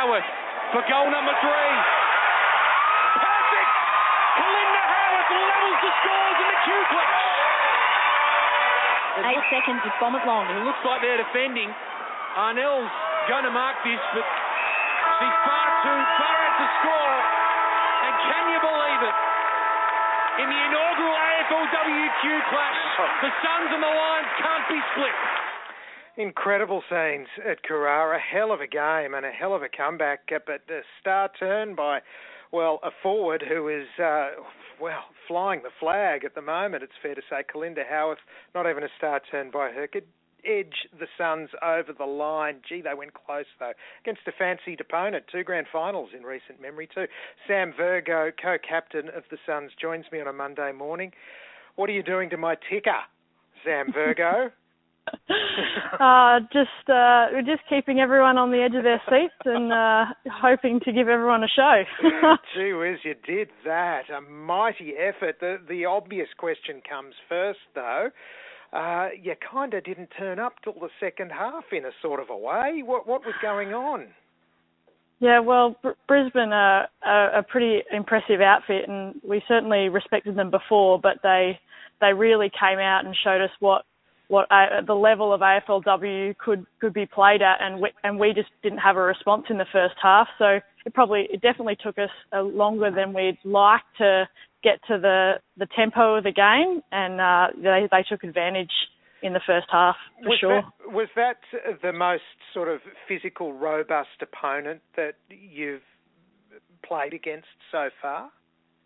Howarth for goal number three. Perfect! Kalinda Howarth levels the scores in the Q Clash. Eight seconds to bomb it long. It looks like they're defending. Arnell's going to mark this, but she's far too far out to score. And can you believe it? In the inaugural AFLWQ clash, oh. the Suns and the Lions can't be split. Incredible scenes at Carrara. Hell of a game and a hell of a comeback. But the star turn by, well, a forward who is, uh, well, flying the flag at the moment, it's fair to say. Kalinda Howarth, not even a star turn by her, could edge the Suns over the line. Gee, they went close though against a fancied opponent. Two grand finals in recent memory too. Sam Virgo, co-captain of the Suns, joins me on a Monday morning. What are you doing to my ticker, Sam Virgo? uh, just uh, we're just keeping everyone on the edge of their seats and uh, hoping to give everyone a show. Gee whiz, you did that. A mighty effort. The the obvious question comes first, though uh, you kind of didn't turn up till the second half in a sort of a way. What what was going on? Yeah, well, Br- Brisbane are, are a pretty impressive outfit, and we certainly respected them before, but they they really came out and showed us what what uh, the level of AFLW could could be played at, and we, and we just didn't have a response in the first half. So it probably it definitely took us uh, longer than we'd like to get to the the tempo of the game, and uh, they they took advantage in the first half for was sure. That, was that the most sort of physical, robust opponent that you've played against so far?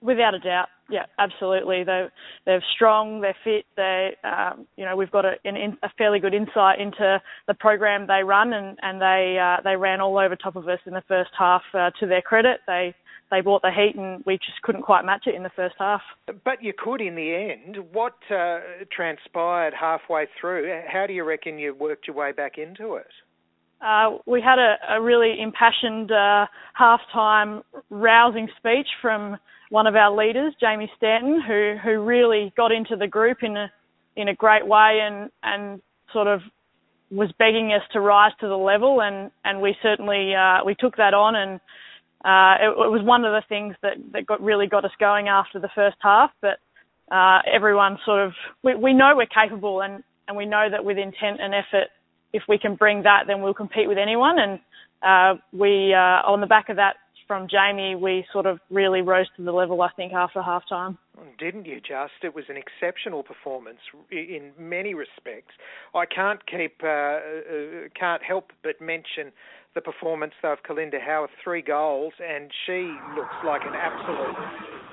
Without a doubt, yeah, absolutely. They they're strong, they're fit. They, um, you know, we've got a, an, a fairly good insight into the program they run, and and they uh, they ran all over top of us in the first half. Uh, to their credit, they they bought the heat, and we just couldn't quite match it in the first half. But you could in the end. What uh, transpired halfway through? How do you reckon you worked your way back into it? Uh, we had a, a really impassioned uh, halftime rousing speech from one of our leaders, Jamie Stanton, who who really got into the group in a in a great way and and sort of was begging us to rise to the level. And and we certainly uh, we took that on and uh, it, it, was one of the things that that got really got us going after the first half. But uh, everyone sort of we, we know we're capable and and we know that with intent and effort if we can bring that then we'll compete with anyone and uh, we uh, on the back of that from Jamie, we sort of really rose to the level, I think, after half time. Didn't you just? It was an exceptional performance in many respects. I can't keep, uh, uh, can't help but mention the performance of Kalinda Howarth, three goals, and she looks like an absolute.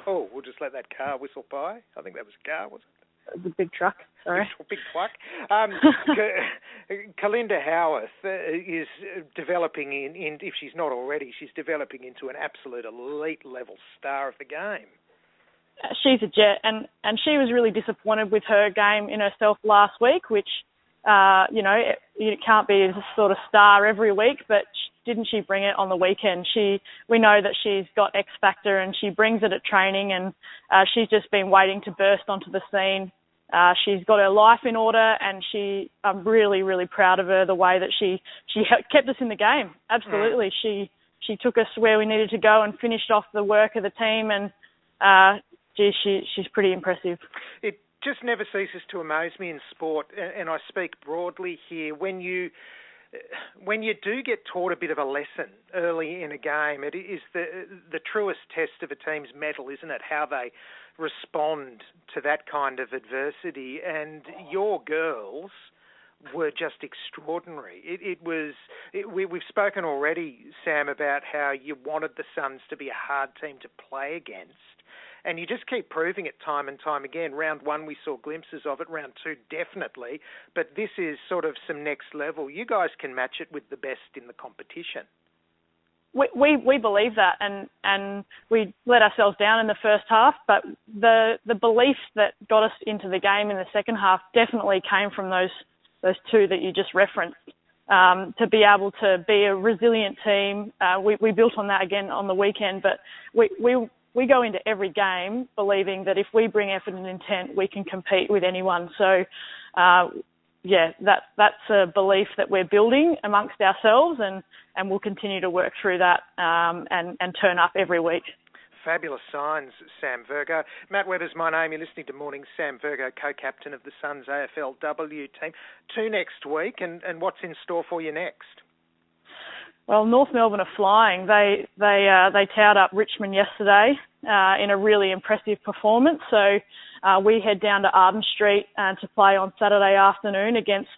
Oh, we'll just let that car whistle by. I think that was a car, was it? The big truck. Sorry. Big, truck. Um, Kalinda Howarth uh, is developing in, in, if she's not already, she's developing into an absolute elite level star of the game. She's a jet, and and she was really disappointed with her game in herself last week, which uh, you know it, it can't be a sort of star every week, but didn't she bring it on the weekend? She, we know that she's got X factor and she brings it at training, and uh, she's just been waiting to burst onto the scene uh, she's got her life in order, and she. I'm really, really proud of her. The way that she she kept us in the game. Absolutely, mm. she she took us where we needed to go and finished off the work of the team. And uh, gee, she she's pretty impressive. It just never ceases to amaze me in sport, and I speak broadly here. When you when you do get taught a bit of a lesson early in a game, it is the the truest test of a team's mettle, isn't it? How they respond to that kind of adversity. And your girls were just extraordinary. It, it was. It, we, we've spoken already, Sam, about how you wanted the Suns to be a hard team to play against. And you just keep proving it time and time again. Round one, we saw glimpses of it. Round two, definitely. But this is sort of some next level. You guys can match it with the best in the competition we, we we believe that and and we let ourselves down in the first half but the the belief that got us into the game in the second half definitely came from those those two that you just referenced um, to be able to be a resilient team uh, we we built on that again on the weekend but we we we go into every game believing that if we bring effort and intent we can compete with anyone so uh, yeah, that that's a belief that we're building amongst ourselves, and and we'll continue to work through that um, and and turn up every week. Fabulous signs, Sam Virgo. Matt Webber's my name. You're listening to Morning Sam Virgo, co-captain of the Suns AFLW team. Two next week, and, and what's in store for you next? Well, North Melbourne are flying. They they uh, they towed up Richmond yesterday uh, in a really impressive performance. So uh, we head down to Arden Street uh, to play on Saturday afternoon against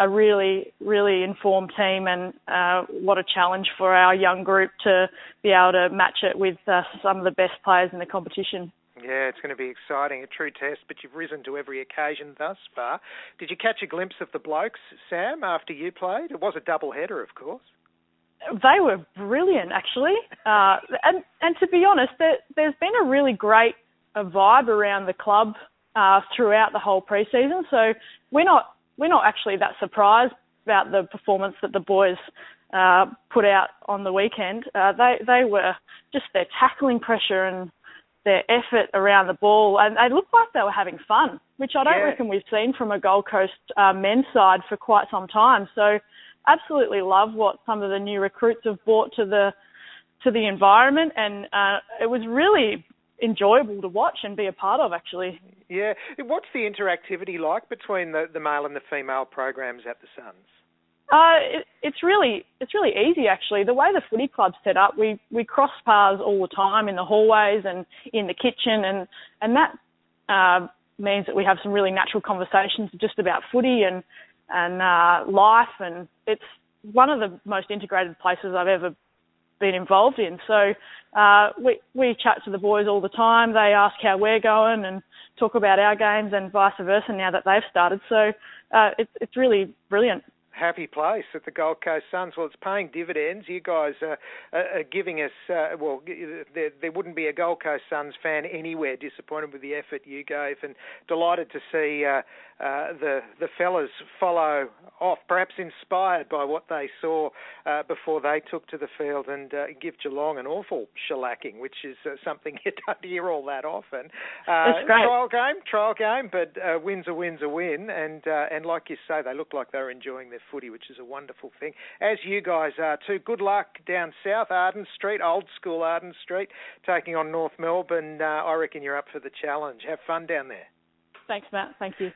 a really really informed team, and uh, what a challenge for our young group to be able to match it with uh, some of the best players in the competition. Yeah, it's going to be exciting, a true test, but you've risen to every occasion thus far. Did you catch a glimpse of the blokes, Sam, after you played? It was a double header, of course they were brilliant actually. Uh, and and to be honest, there, has been a really great uh, vibe around the club uh, throughout the whole preseason. So we're not we're not actually that surprised about the performance that the boys uh, put out on the weekend. Uh, they they were just their tackling pressure and their effort around the ball, and they looked like they were having fun, which I don't yeah. reckon we've seen from a Gold Coast uh, men's side for quite some time. So absolutely love what some of the new recruits have brought to the to the environment, and uh, it was really enjoyable to watch and be a part of. Actually, yeah. What's the interactivity like between the, the male and the female programs at the Suns? Uh, it, it's really it's really easy actually. The way the footy club's set up, we we cross paths all the time in the hallways and in the kitchen, and and that uh, means that we have some really natural conversations just about footy and and uh, life, and it's one of the most integrated places I've ever been involved in. So uh, we we chat to the boys all the time. They ask how we're going and talk about our games, and vice versa. Now that they've started, so uh, it's it's really brilliant happy place at the Gold Coast Suns. Well, it's paying dividends. You guys are, are giving us, uh, well, there, there, wouldn't be a Gold Coast Suns fan anywhere disappointed with the effort you gave, and delighted to see uh, uh, the the fellas follow off, perhaps inspired by what they saw uh, before they took to the field and uh, give Geelong an awful shellacking, which is uh, something you don't hear all that often. Uh, trial game, trial game, but uh, wins a win's a win, and and like you say, they look like they're enjoying their footy, which is a wonderful thing. As you guys are too. Good luck down south, Arden Street, old school Arden Street, taking on North Melbourne. I reckon you're up for the challenge. Have fun down there. Thanks, Matt. Thank you.